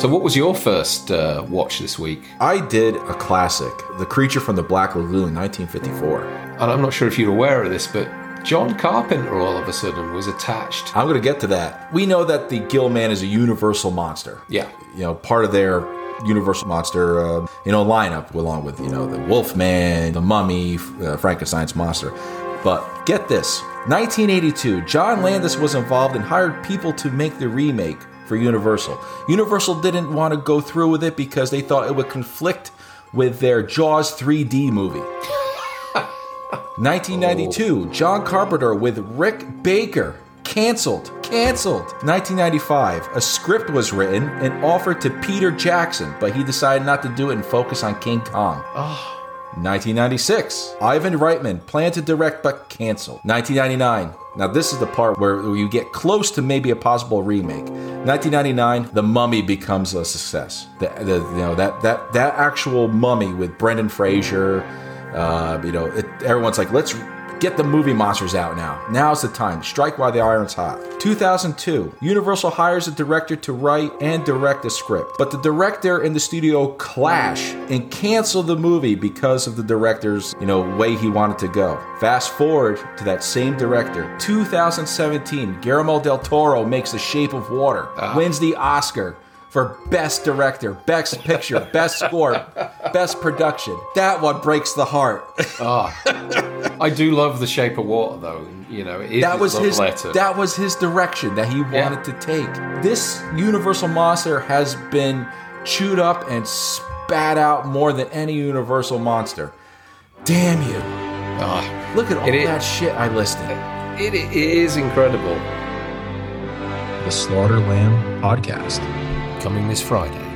So, what was your first uh, watch this week? I did a classic, The Creature from the Black Lagoon, 1954. And I'm not sure if you're aware of this, but John Carpenter all of a sudden was attached. I'm going to get to that. We know that the Gill Man is a universal monster. Yeah. You know, part of their universal monster, uh, you know, lineup, along with, you know, the Wolfman, the Mummy, uh, Frankenstein's monster. But get this 1982, John Landis was involved and hired people to make the remake for Universal. Universal didn't want to go through with it because they thought it would conflict with their Jaws 3D movie. 1992, John Carpenter with Rick Baker. Canceled. Canceled. 1995, a script was written and offered to Peter Jackson, but he decided not to do it and focus on King Kong. Ah. 1996, Ivan Reitman planned to direct but canceled. 1999, now this is the part where you get close to maybe a possible remake. 1999, The Mummy becomes a success. The, the you know that that that actual Mummy with Brendan Fraser, uh, you know, it, everyone's like, let's get the movie monsters out now. Now's the time. Strike while the iron's hot. 2002, Universal hires a director to write and direct a script, but the director and the studio clash and cancel the movie because of the director's, you know, way he wanted to go. Fast forward to that same director. 2017, Guillermo del Toro makes The Shape of Water, ah. wins the Oscar for best director, best picture, best score, best production. That one breaks the heart. I do love The Shape of Water, though. You know, it is that was his letter. that was his direction that he wanted to take. This Universal monster has been chewed up and spat out more than any Universal monster. Damn you. Ah, Look at all It is- that shit I listed. it, it is incredible. The Slaughterland Podcast. Coming this Friday.